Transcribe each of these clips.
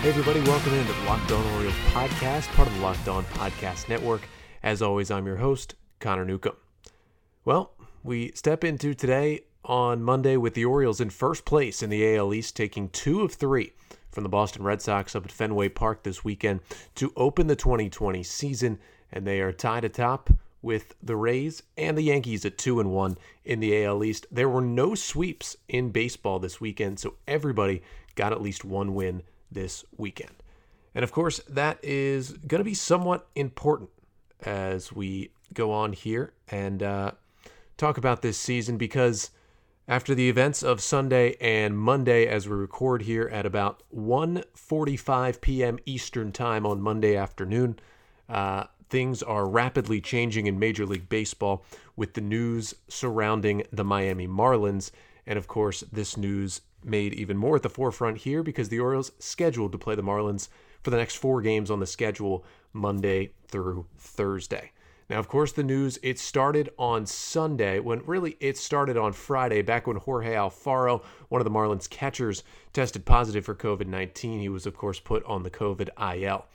Hey, everybody, welcome into the Locked On Orioles podcast, part of the Locked On Podcast Network. As always, I'm your host, Connor Newcomb. Well, we step into today on Monday with the Orioles in first place in the AL East, taking two of three from the Boston Red Sox up at Fenway Park this weekend to open the 2020 season, and they are tied atop with the Rays and the Yankees at 2 and 1 in the AL East. There were no sweeps in baseball this weekend, so everybody got at least one win this weekend. And of course, that is going to be somewhat important as we go on here and uh, talk about this season because after the events of Sunday and Monday as we record here at about 1:45 p.m. Eastern Time on Monday afternoon, uh, things are rapidly changing in Major League Baseball with the news surrounding the Miami Marlins. And of course, this news made even more at the forefront here because the Orioles scheduled to play the Marlins for the next four games on the schedule Monday through Thursday. Now, of course, the news it started on Sunday when really it started on Friday, back when Jorge Alfaro, one of the Marlins catchers, tested positive for COVID 19. He was, of course, put on the COVID IL.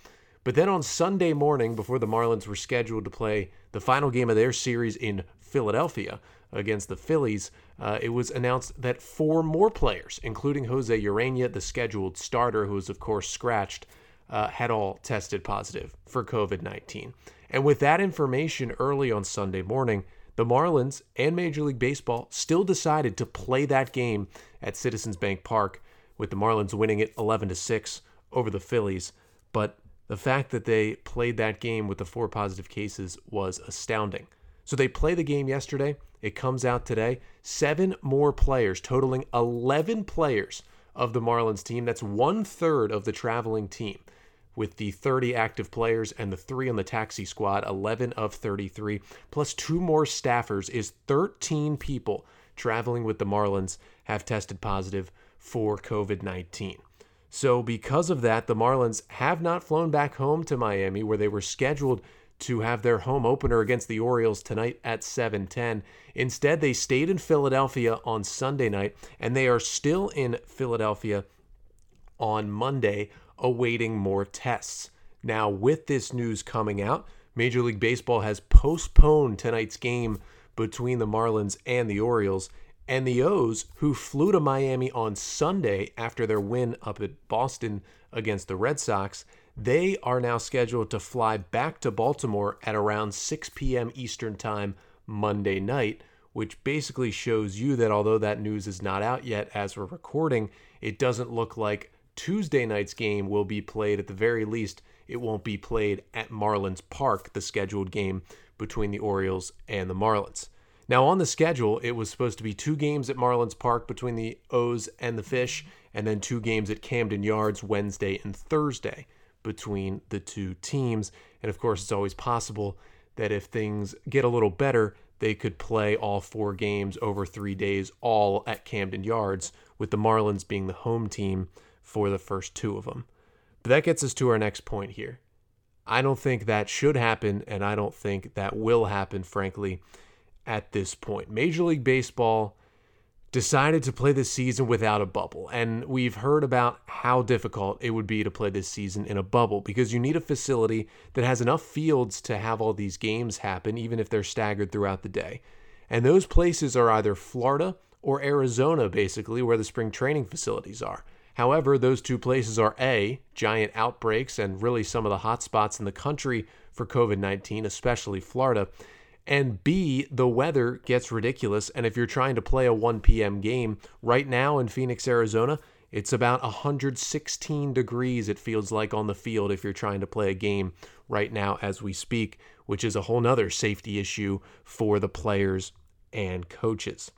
But then on Sunday morning, before the Marlins were scheduled to play the final game of their series in Philadelphia against the Phillies, uh, it was announced that four more players, including Jose Urena, the scheduled starter, who was, of course, scratched, uh, had all tested positive for COVID 19. And with that information early on Sunday morning, the Marlins and Major League Baseball still decided to play that game at Citizens Bank Park, with the Marlins winning it 11 to 6 over the Phillies. But the fact that they played that game with the four positive cases was astounding. So they play the game yesterday. It comes out today. Seven more players, totaling 11 players of the Marlins team. That's one third of the traveling team. With the 30 active players and the three on the taxi squad, 11 of 33, plus two more staffers, is 13 people traveling with the Marlins have tested positive for COVID 19. So, because of that, the Marlins have not flown back home to Miami, where they were scheduled to have their home opener against the Orioles tonight at 7:10. Instead, they stayed in Philadelphia on Sunday night and they are still in Philadelphia on Monday awaiting more tests. Now, with this news coming out, Major League Baseball has postponed tonight's game between the Marlins and the Orioles. And the O's, who flew to Miami on Sunday after their win up at Boston against the Red Sox, they are now scheduled to fly back to Baltimore at around 6 p.m. Eastern Time Monday night, which basically shows you that although that news is not out yet as we're recording, it doesn't look like Tuesday night's game will be played. At the very least, it won't be played at Marlins Park, the scheduled game between the Orioles and the Marlins. Now, on the schedule, it was supposed to be two games at Marlins Park between the O's and the Fish, and then two games at Camden Yards Wednesday and Thursday between the two teams. And of course, it's always possible that if things get a little better, they could play all four games over three days, all at Camden Yards, with the Marlins being the home team for the first two of them. But that gets us to our next point here. I don't think that should happen, and I don't think that will happen, frankly, at this point. Major League Baseball decided to play this season without a bubble. And we've heard about how difficult it would be to play this season in a bubble because you need a facility that has enough fields to have all these games happen, even if they're staggered throughout the day. And those places are either Florida or Arizona, basically, where the spring training facilities are. However, those two places are A, giant outbreaks and really some of the hot spots in the country for COVID 19, especially Florida. And B, the weather gets ridiculous. And if you're trying to play a 1 p.m. game right now in Phoenix, Arizona, it's about 116 degrees, it feels like, on the field if you're trying to play a game right now as we speak, which is a whole nother safety issue for the players and coaches.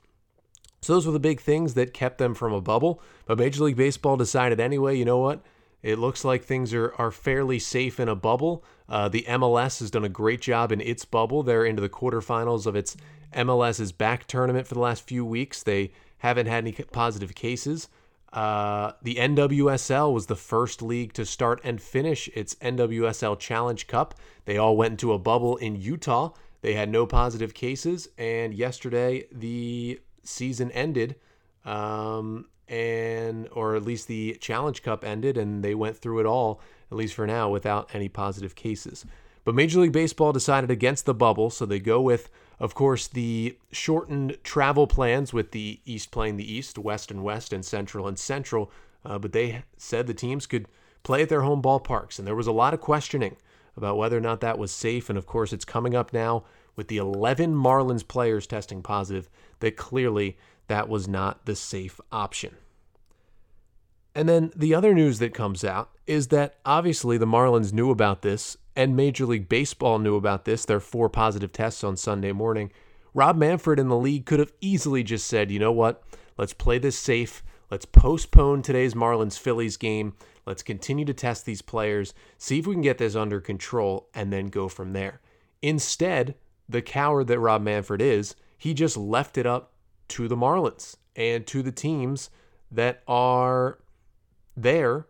So those were the big things that kept them from a bubble. But Major League Baseball decided anyway, you know what? It looks like things are, are fairly safe in a bubble. Uh, the MLS has done a great job in its bubble. They're into the quarterfinals of its MLS's back tournament for the last few weeks. They haven't had any positive cases. Uh, the NWSL was the first league to start and finish its NWSL Challenge Cup. They all went into a bubble in Utah. They had no positive cases, and yesterday the season ended. Um, and or at least the Challenge Cup ended and they went through it all, at least for now, without any positive cases. But Major League Baseball decided against the bubble, so they go with, of course, the shortened travel plans with the East playing the East, West and West, and Central and Central. Uh, but they said the teams could play at their home ballparks, and there was a lot of questioning about whether or not that was safe. And of course, it's coming up now with the 11 Marlins players testing positive that clearly that was not the safe option. And then the other news that comes out is that obviously the Marlins knew about this and Major League Baseball knew about this, their four positive tests on Sunday morning. Rob Manfred and the league could have easily just said, you know what, let's play this safe. Let's postpone today's Marlins Phillies game. Let's continue to test these players, see if we can get this under control, and then go from there. Instead, the coward that Rob Manfred is, he just left it up to the Marlins and to the teams that are there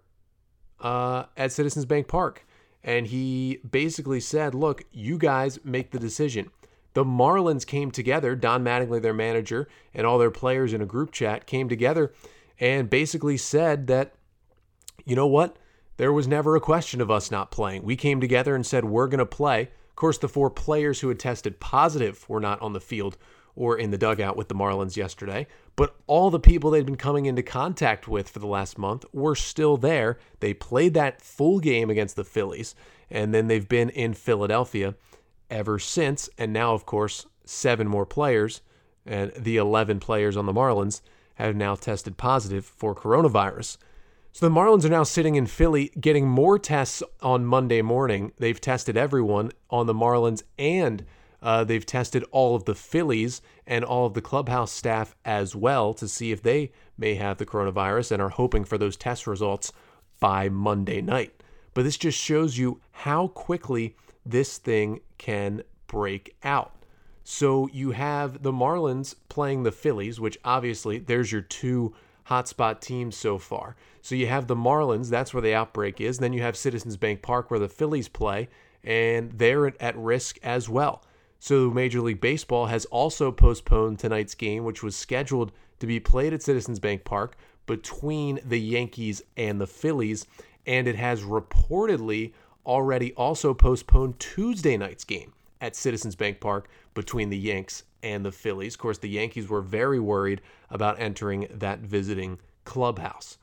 uh, at Citizens Bank Park. And he basically said, look, you guys make the decision. The Marlins came together, Don Mattingly, their manager, and all their players in a group chat came together and basically said that you know what? There was never a question of us not playing. We came together and said, we're going to play. Of course, the four players who had tested positive were not on the field or in the dugout with the Marlins yesterday, but all the people they'd been coming into contact with for the last month were still there. They played that full game against the Phillies, and then they've been in Philadelphia ever since. And now, of course, seven more players and the 11 players on the Marlins have now tested positive for coronavirus. So the Marlins are now sitting in Philly getting more tests on Monday morning. They've tested everyone on the Marlins and uh, they've tested all of the Phillies and all of the clubhouse staff as well to see if they may have the coronavirus and are hoping for those test results by Monday night. But this just shows you how quickly this thing can break out. So you have the Marlins playing the Phillies, which obviously there's your two hotspot teams so far. So you have the Marlins, that's where the outbreak is. Then you have Citizens Bank Park where the Phillies play, and they're at risk as well. So Major League Baseball has also postponed tonight's game, which was scheduled to be played at Citizens Bank Park between the Yankees and the Phillies, and it has reportedly already also postponed Tuesday night's game at Citizens Bank Park between the Yanks and the Phillies. Of course, the Yankees were very worried about entering that visiting clubhouse.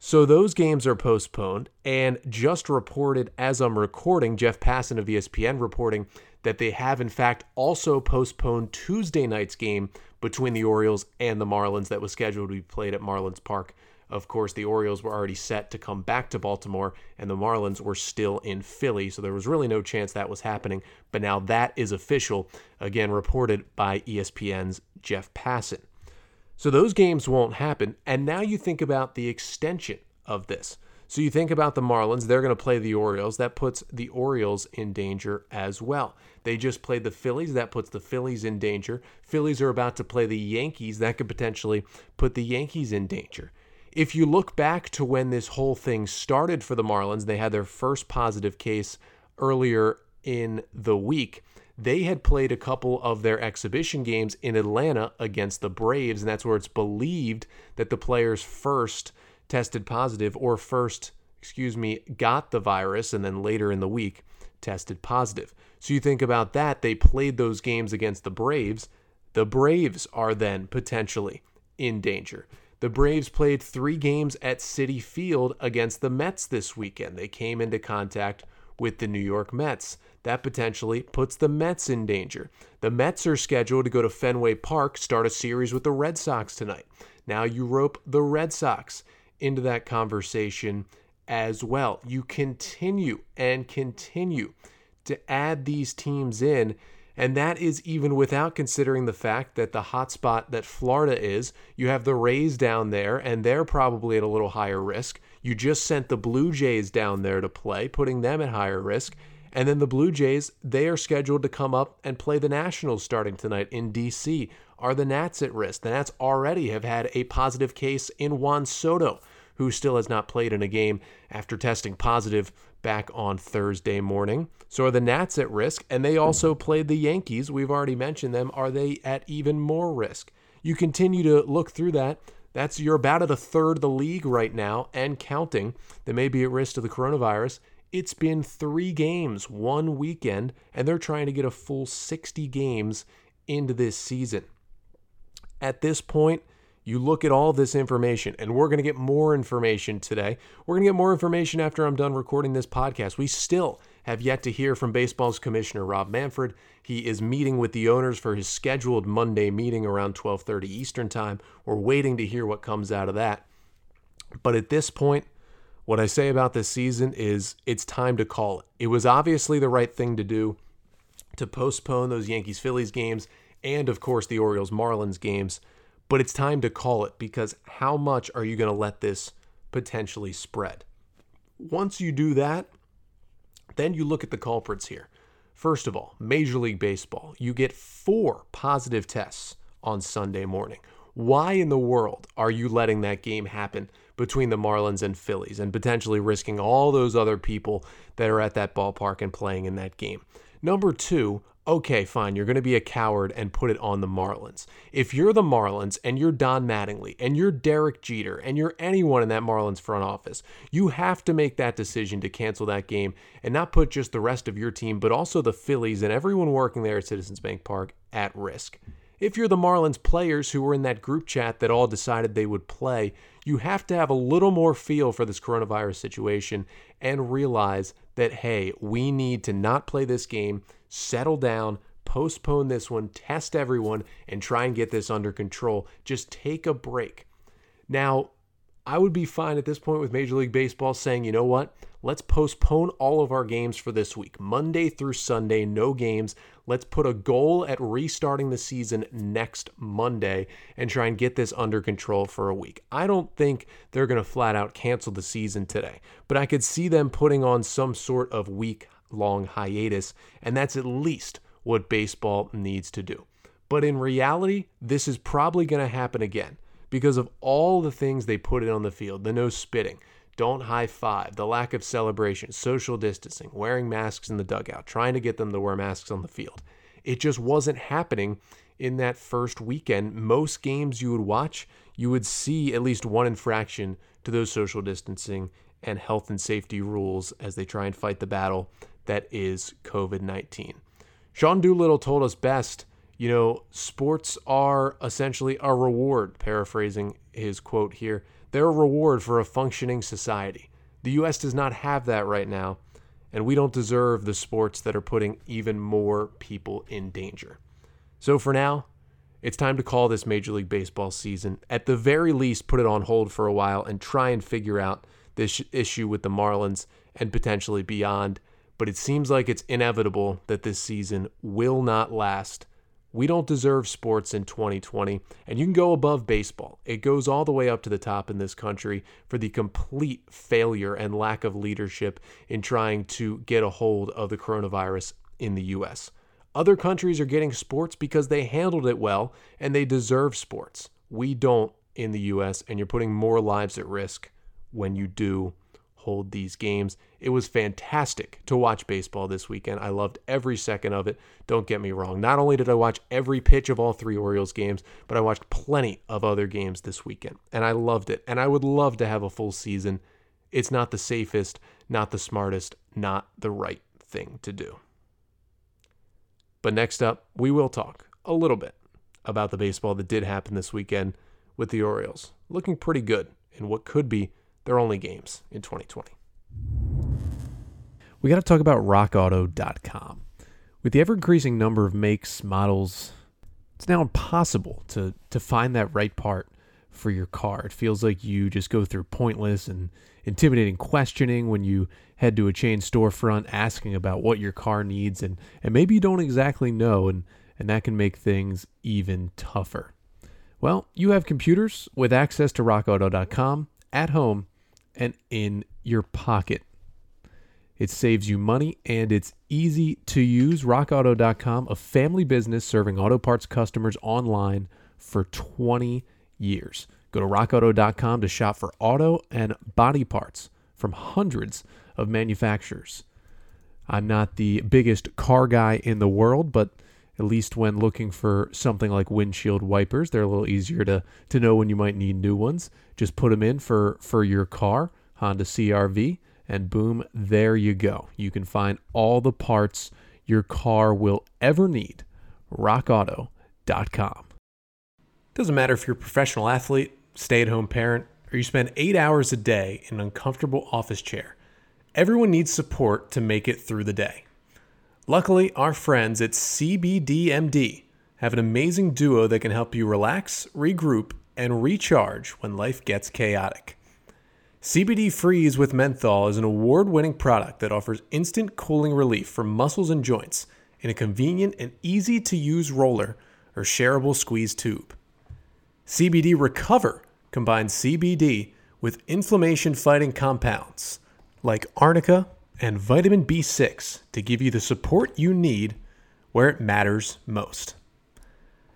So those games are postponed, and just reported as I'm recording, Jeff Passan of ESPN reporting that they have in fact also postponed Tuesday night's game between the Orioles and the Marlins that was scheduled to be played at Marlins Park. Of course, the Orioles were already set to come back to Baltimore, and the Marlins were still in Philly, so there was really no chance that was happening. But now that is official, again, reported by ESPN's Jeff Passan. So those games won't happen. And now you think about the extension of this. So you think about the Marlins, they're going to play the Orioles. That puts the Orioles in danger as well. They just played the Phillies. That puts the Phillies in danger. Phillies are about to play the Yankees. That could potentially put the Yankees in danger. If you look back to when this whole thing started for the Marlins, they had their first positive case earlier in the week. They had played a couple of their exhibition games in Atlanta against the Braves, and that's where it's believed that the players first tested positive or first, excuse me, got the virus and then later in the week tested positive. So you think about that, they played those games against the Braves. The Braves are then potentially in danger. The Braves played three games at Citi Field against the Mets this weekend. They came into contact with the New York Mets. That potentially puts the Mets in danger. The Mets are scheduled to go to Fenway Park, start a series with the Red Sox tonight. Now you rope the Red Sox into that conversation as well. You continue and continue to add these teams in. And that is even without considering the fact that the hotspot that Florida is, you have the Rays down there, and they're probably at a little higher risk. You just sent the Blue Jays down there to play, putting them at higher risk. And then the Blue Jays, they are scheduled to come up and play the Nationals starting tonight in D.C. Are the Nats at risk? The Nats already have had a positive case in Juan Soto who still has not played in a game after testing positive back on Thursday morning. So are the Nats at risk? And they also played the Yankees. We've already mentioned them. Are they at even more risk? You continue to look through that. That's you're about at a third of the league right now and counting that may be at risk to the coronavirus. It's been three games, one weekend, and they're trying to get a full 60 games into this season. At this point, you look at all this information, and we're going to get more information today. We're going to get more information after I'm done recording this podcast. We still have yet to hear from baseball's commissioner Rob Manfred. He is meeting with the owners for his scheduled Monday meeting around 12:30 Eastern Time. We're waiting to hear what comes out of that. But at this point, what I say about this season is it's time to call it. It was obviously the right thing to do to postpone those Yankees Phillies games and of course the Orioles Marlins games but it's time to call it because how much are you going to let this potentially spread? Once you do that, then you look at the culprits here. First of all, Major League Baseball, you get four positive tests on Sunday morning. Why in the world are you letting that game happen between the Marlins and Phillies and potentially risking all those other people that are at that ballpark and playing in that game? Number two, okay, fine, you're going to be a coward and put it on the Marlins. If you're the Marlins and you're Don Mattingly and you're Derek Jeter and you're anyone in that Marlins front office, you have to make that decision to cancel that game and not put just the rest of your team, but also the Phillies and everyone working there at Citizens Bank Park at risk. If you're the Marlins players who were in that group chat that all decided they would play, you have to have a little more feel for this coronavirus situation and realize that, hey, we need to not play this game settle down, postpone this one, test everyone, and try and get this under control. Just take a break. Now, I would be fine at this point with Major League Baseball saying, you know what? Let's postpone all of our games for this week. Monday through Sunday, no games. Let's put a goal at restarting the season next Monday and try and get this under control for a week. I don't think they're going to flat out cancel the season today, but I could see them putting on some sort of week long hiatus, and that's at least what baseball needs to do. But in reality, this is probably going to happen again because of all the things they put in on the field the no spitting, don't high five, the lack of celebration, social distancing, wearing masks in the dugout, trying to get them to wear masks on the field. It just wasn't happening in that first weekend. Most games you would watch, you would see at least one infraction to those social distancing and health and safety rules as they try and fight the battle that is COVID 19. Sean Doolittle told us best, you know, sports are essentially a reward, paraphrasing his quote here. They're a reward for a functioning society. The U.S. does not have that right now, and we don't deserve the sports that are putting even more people in danger. So for now, it's time to call this Major League Baseball season. At the very least, put it on hold for a while and try and figure out this issue with the Marlins and potentially beyond but it seems like it's inevitable that this season will not last. We don't deserve sports in 2020, and you can go above baseball. It goes all the way up to the top in this country for the complete failure and lack of leadership in trying to get a hold of the coronavirus in the U.S. Other countries are getting sports because they handled it well and they deserve sports. We don't in the U.S., and you're putting more lives at risk when you do hold these games. It was fantastic to watch baseball this weekend. I loved every second of it. Don't get me wrong. Not only did I watch every pitch of all three Orioles games, but I watched plenty of other games this weekend. And I loved it. And I would love to have a full season. It's not the safest, not the smartest, not the right thing to do. But next up, we will talk a little bit about the baseball that did happen this weekend with the Orioles. Looking pretty good in what could be their only games in 2020. We got to talk about rockauto.com. With the ever increasing number of makes, models, it's now impossible to, to find that right part for your car. It feels like you just go through pointless and intimidating questioning when you head to a chain storefront asking about what your car needs and, and maybe you don't exactly know and, and that can make things even tougher. Well, you have computers with access to rockauto.com at home and in your pocket. It saves you money and it's easy to use. RockAuto.com, a family business serving auto parts customers online for 20 years. Go to rockauto.com to shop for auto and body parts from hundreds of manufacturers. I'm not the biggest car guy in the world, but at least when looking for something like windshield wipers. They're a little easier to, to know when you might need new ones. Just put them in for, for your car, Honda CRV, and boom, there you go. You can find all the parts your car will ever need. RockAuto.com. Doesn't matter if you're a professional athlete, stay at home parent, or you spend eight hours a day in an uncomfortable office chair. Everyone needs support to make it through the day. Luckily, our friends at CBDMD have an amazing duo that can help you relax, regroup, and recharge when life gets chaotic. CBD Freeze with Menthol is an award winning product that offers instant cooling relief for muscles and joints in a convenient and easy to use roller or shareable squeeze tube. CBD Recover combines CBD with inflammation fighting compounds like arnica and vitamin B6 to give you the support you need where it matters most.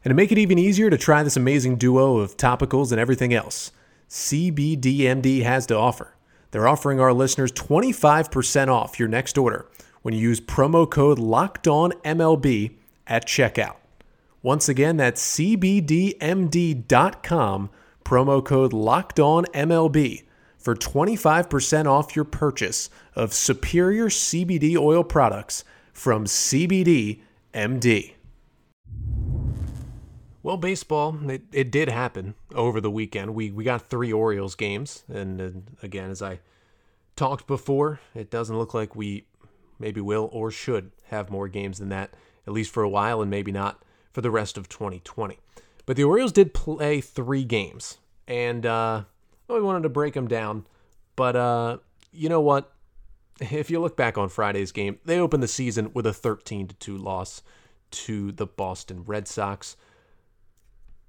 And to make it even easier to try this amazing duo of topicals and everything else, CBDMD has to offer. They're offering our listeners 25% off your next order when you use promo code LOCKEDONMLB at checkout. Once again, that's cbdmd.com, promo code LOCKEDONMLB for 25% off your purchase of superior CBD oil products from CBD MD. Well, baseball, it, it did happen over the weekend. We, we got three Orioles games. And, and again, as I talked before, it doesn't look like we maybe will or should have more games than that, at least for a while, and maybe not for the rest of 2020. But the Orioles did play three games. And uh, we wanted to break them down. But uh, you know what? If you look back on Friday's game, they opened the season with a 13 to 2 loss to the Boston Red Sox.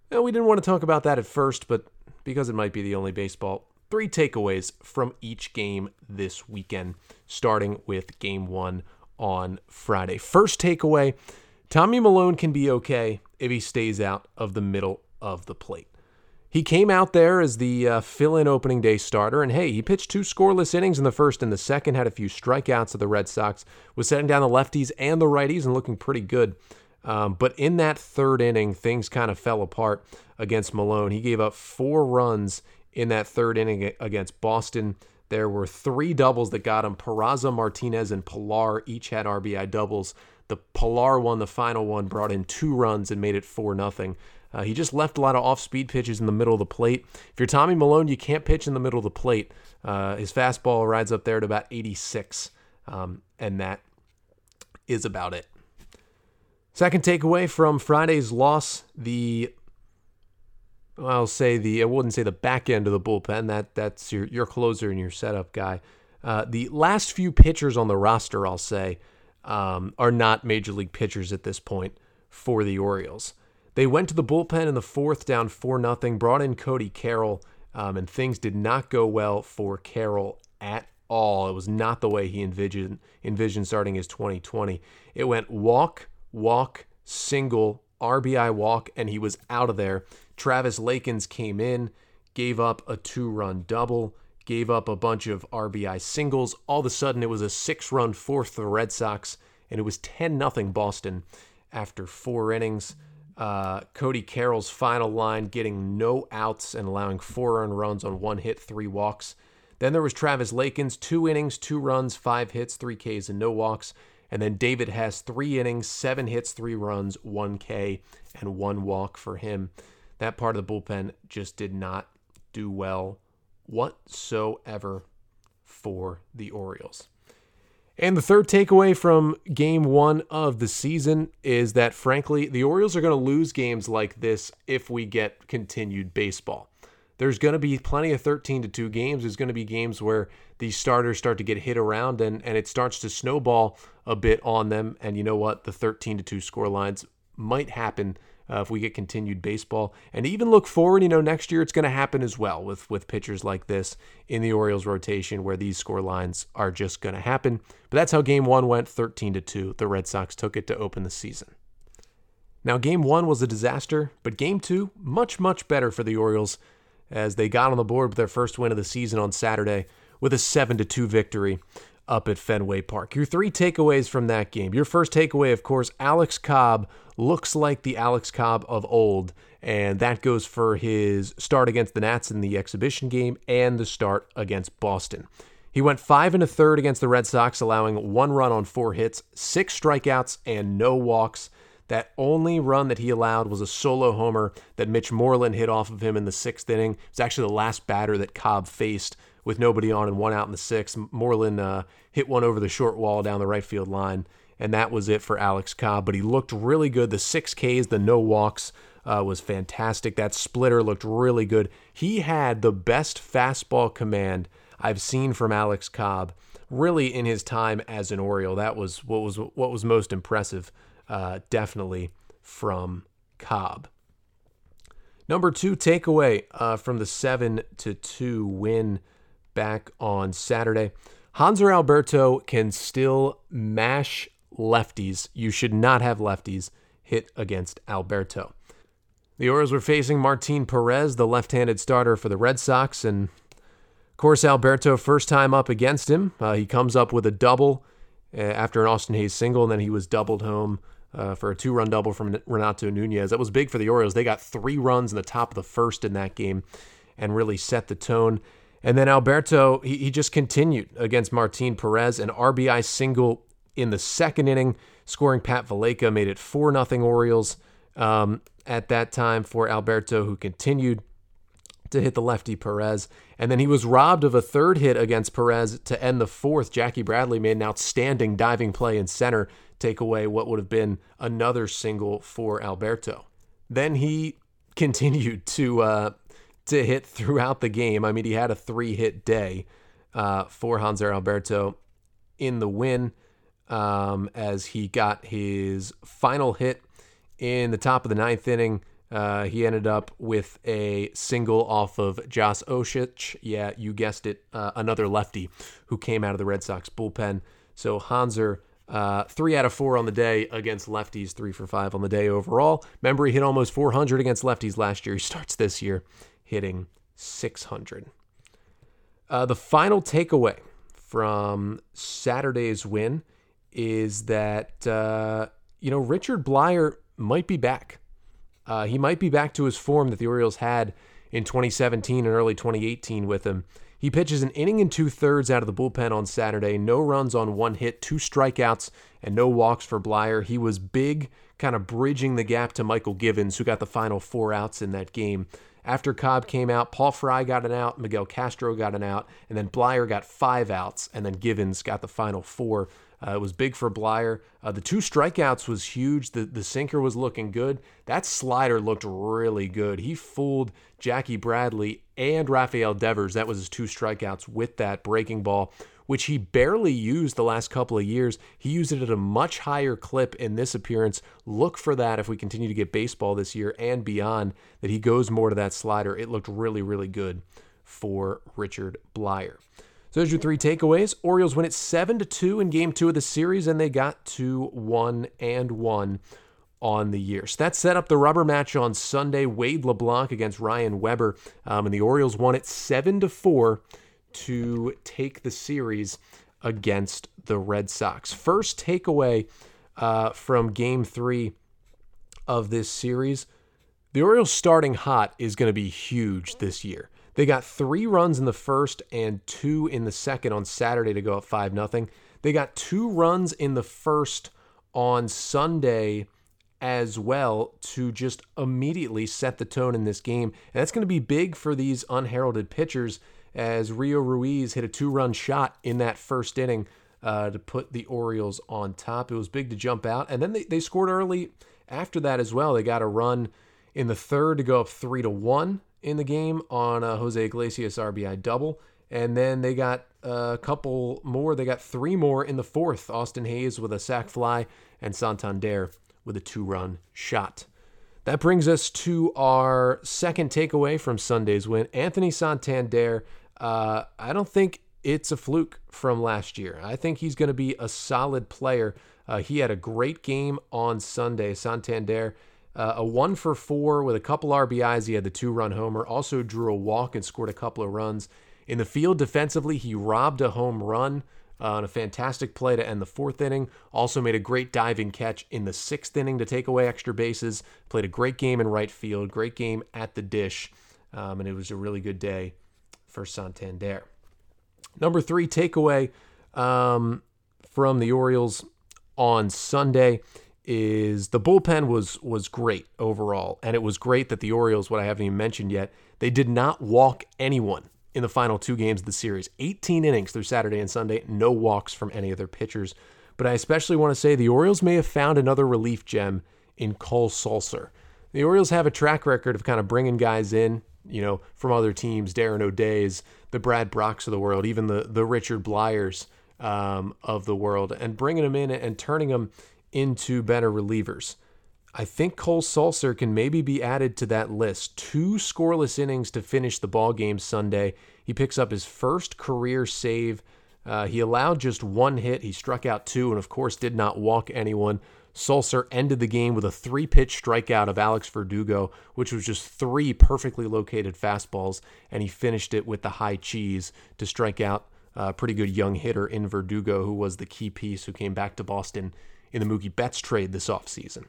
Now, we didn't want to talk about that at first, but because it might be the only baseball, three takeaways from each game this weekend, starting with game one on Friday. First takeaway Tommy Milone can be okay if he stays out of the middle of the plate. He came out there as the uh, fill in opening day starter, and hey, he pitched two scoreless innings in the first and the second, had a few strikeouts of the Red Sox, was setting down the lefties and the righties and looking pretty good. Um, but in that third inning, things kind of fell apart against Milone. He gave up four runs in that third inning against Boston. There were three doubles that got him. Peraza, Martinez, and Pillar each had RBI doubles. The Pillar one, the final one, brought in two runs and made it 4 0. Uh, he just left a lot of off speed pitches in the middle of the plate. If you're Tommy Milone, you can't pitch in the middle of the plate. Uh, his fastball rides up there to about 86, um, and that is about it. Second takeaway from Friday's loss, the I'll say the I wouldn't say the back end of the bullpen. That that's your your closer and your setup guy. Uh, the last few pitchers on the roster, I'll say, um, are not major league pitchers at this point for the Orioles. They went to the bullpen in the fourth, down 4 0, brought in Cody Carroll, um, and things did not go well for Carroll at all. It was not the way he envisioned, envisioned starting his 2020. It went walk, walk, single, RBI walk, and he was out of there. Travis Lakins came in, gave up a two run double, gave up a bunch of RBI singles. All of a sudden, it was a six run fourth for the Red Sox, and it was 10 0 Boston after four innings. Uh, Cody Carroll's final line getting no outs and allowing four earned runs on one hit, three walks. Then there was Travis Lakins, two innings, two runs, five hits, three Ks, and no walks. And then David Hess three innings, seven hits, three runs, one K, and one walk for him. That part of the bullpen just did not do well whatsoever for the Orioles. And the third takeaway from game one of the season is that, frankly, the Orioles are going to lose games like this if we get continued baseball. There's going to be plenty of 13 to 2 games. There's going to be games where these starters start to get hit around and, and it starts to snowball a bit on them. And you know what? The 13 to 2 score lines might happen uh, if we get continued baseball. And even look forward, you know, next year it's going to happen as well with with pitchers like this in the Orioles rotation where these score lines are just going to happen. But that's how game 1 went 13 to 2. The Red Sox took it to open the season. Now game 1 was a disaster, but game 2 much much better for the Orioles as they got on the board with their first win of the season on Saturday with a 7 to 2 victory up at Fenway Park. Your three takeaways from that game. Your first takeaway, of course, Alex Cobb looks like the Alex Cobb of old, and that goes for his start against the Nats in the exhibition game and the start against Boston. He went five and a third against the Red Sox, allowing one run on four hits, six strikeouts, and no walks. That only run that he allowed was a solo homer that Mitch Moreland hit off of him in the sixth inning. It was actually the last batter that Cobb faced with nobody on and one out in the sixth. Moreland uh, hit one over the short wall down the right field line, and that was it for Alex Cobb. But he looked really good. The six Ks, the no walks, uh, was fantastic. That splitter looked really good. He had the best fastball command I've seen from Alex Cobb really in his time as an Oriole. That was what was what was most impressive, uh, definitely from Cobb. Number two takeaway uh, from the seven to two win back on Saturday. Hanser Alberto can still mash lefties. You should not have lefties hit against Alberto. The Orioles were facing Martin Perez, the left handed starter for the Red Sox, and of course, Alberto, first time up against him, uh, he comes up with a double uh, after an Austin Hays single, and then he was doubled home uh, for a two run double from Renato Nunez. That was big for the Orioles. They got three runs in the top of the first in that game and really set the tone. And then Alberto, he, he just continued against Martin Perez, an RBI single in the second inning, scoring Pat Valaika, made it 4 0 Orioles um, at that time for Alberto, who continued to hit the lefty Perez. And then he was robbed of a third hit against Perez to end the fourth. Jackie Bradley made an outstanding diving play in center, take away what would have been another single for Alberto. Then he continued to uh, to hit throughout the game. I mean, he had a three hit day uh, for Hanser Alberto in the win um, as he got his final hit in the top of the ninth inning uh, he ended up with a single off of Josh Osich. Yeah, you guessed it, uh, another lefty who came out of the Red Sox bullpen. So Hanser, uh, three out of four on the day against lefties, three for five on the day overall. Remember, he hit almost 400 against lefties last year. He starts this year hitting 600. Uh, the final takeaway from Saturday's win is that, uh, you know, Richard Bleier might be back. Uh, he might be back to his form that the Orioles had in 2017 and early 2018 with him. He pitches an inning and two thirds out of the bullpen on Saturday. No runs on one hit, two strikeouts, and no walks for Bleier. He was big, kind of bridging the gap to Mychal Givens, who got the final four outs in that game. After Cobb came out, Paul Fry got an out, Miguel Castro got an out, and then Bleier got five outs, and then Givens got the final four. Uh, it was big for Bleier. Uh, the two strikeouts was huge. The the sinker was looking good. That slider looked really good. He fooled Jackie Bradley and Rafael Devers. That was his two strikeouts with that breaking ball, which he barely used the last couple of years. He used it at a much higher clip in this appearance. Look for that if we continue to get baseball this year and beyond. That he goes more to that slider. It looked really really good for Richard Bleier. So there's your three takeaways. Orioles win it seven to two in Game Two of the series, and they got to one and one on the year. So that set up the rubber match on Sunday. Wade LeBlanc against Ryan Weber, um, and the Orioles won it seven to four to take the series against the Red Sox. First takeaway uh, from Game Three of this series: the Orioles starting hot is going to be huge this year. They got three runs in the first and two in the second on Saturday to go up 5 0. They got two runs in the first on Sunday as well to just immediately set the tone in this game. And that's going to be big for these unheralded pitchers as Rio Ruiz hit a two run shot in that first inning uh, to put the Orioles on top. It was big to jump out. And then they, they scored early after that as well. They got a run in the third to go up three to one in the game on a Jose Iglesias RBI double. And then they got a couple more. They got three more in the fourth. Austin Hays with a sac fly and Santander with a two run shot. That brings us to our second takeaway from Sunday's win. Anthony Santander, uh, I don't think it's a fluke from last year. I think he's going to be a solid player. Uh, he had a great game on Sunday. Santander uh, a one for four with a couple RBIs. He had the two run homer, also drew a walk and scored a couple of runs. In the field defensively, he robbed a home run uh, on a fantastic play to end the fourth inning. Also made a great diving catch in the sixth inning to take away extra bases. Played a great game in right field, great game at the dish, um, and it was a really good day for Santander. Number three takeaway um, from the Orioles on Sunday is the bullpen was was great overall, and it was great that the Orioles, what I haven't even mentioned yet, they did not walk anyone in the final two games of the series. 18 innings through Saturday and Sunday, no walks from any of their pitchers. But I especially want to say the Orioles may have found another relief gem in Cole Sulser. The Orioles have a track record of kind of bringing guys in, you know, from other teams, Darren O'Days, the Brad Brachs of the world, even the the Richard Bleiers um, of the world, and bringing them in and turning them into better relievers. I think Cole Sulser can maybe be added to that list. Two scoreless innings to finish the ball game Sunday. He picks up his first career save. Uh, he allowed just one hit. He struck out two, and of course did not walk anyone. Sulser ended the game with a three pitch strikeout of Alex Verdugo, which was just three perfectly located fastballs, and he finished it with the high cheese to strike out a pretty good young hitter in Verdugo, who was the key piece who came back to Boston in the Mookie Betts trade this offseason.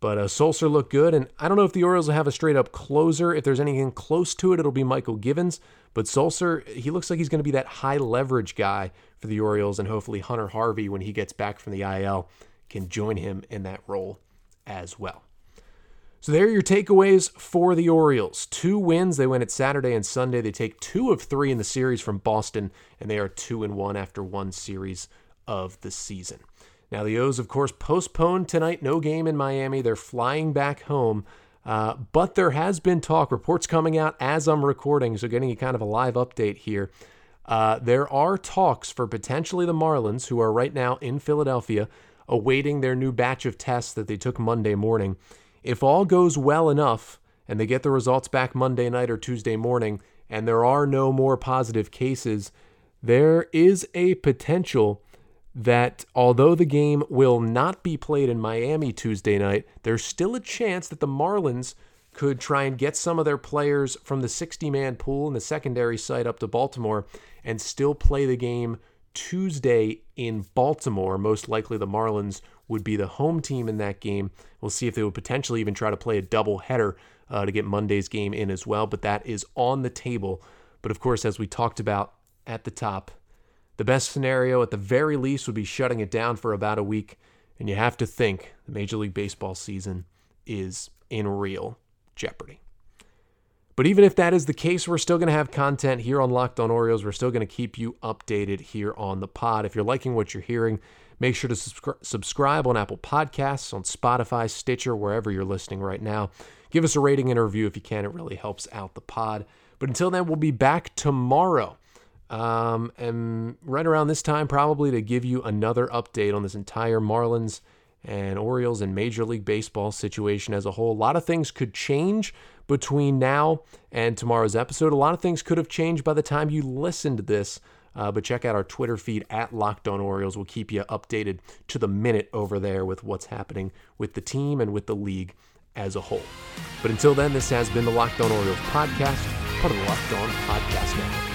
But uh, looked good, and I don't know if the Orioles will have a straight up closer. If there's anything close to it, it'll be Mychal Givens. But Sulser, he looks like he's going to be that high leverage guy for the Orioles, and hopefully Hunter Harvey, when he gets back from the IL, can join him in that role as well. So there are your takeaways for the Orioles. Two wins. They win at Saturday and Sunday. They take two of three in the series from Boston, and they are two and one after one series of the season. Now, the O's, of course, postponed tonight. No game in Miami. They're flying back home. Uh, but there has been talk, reports coming out as I'm recording, so getting a kind of a live update here. Uh, there are talks for potentially the Marlins, who are right now in Philadelphia, awaiting their new batch of tests that they took Monday morning. If all goes well enough and they get the results back Monday night or Tuesday morning, and there are no more positive cases, there is a potential that although the game will not be played in Miami Tuesday night, there's still a chance that the Marlins could try and get some of their players from the 60 man pool in the secondary site up to Baltimore and still play the game Tuesday in Baltimore. Most likely the Marlins would be the home team in that game. We'll see if they would potentially even try to play a double header uh, to get Monday's game in as well, but that is on the table. But of course, as we talked about at the top, the best scenario, at the very least, would be shutting it down for about a week. And you have to think the Major League Baseball season is in real jeopardy. But even if that is the case, we're still going to have content here on Locked On Orioles. We're still going to keep you updated here on the pod. If you're liking what you're hearing, make sure to subscri- subscribe on Apple Podcasts, on Spotify, Stitcher, wherever you're listening right now. Give us a rating and a review if you can. It really helps out the pod. But until then, we'll be back tomorrow um, and right around this time, probably to give you another update on this entire Marlins and Orioles and Major League Baseball situation as a whole. A lot of things could change between now and tomorrow's episode. A lot of things could have changed by the time you listen to this. Uh, but check out our Twitter feed at Locked On Orioles. We'll keep you updated to the minute over there with what's happening with the team and with the league as a whole. But until then, this has been the Locked On Orioles podcast, part of the Locked On Podcast Network.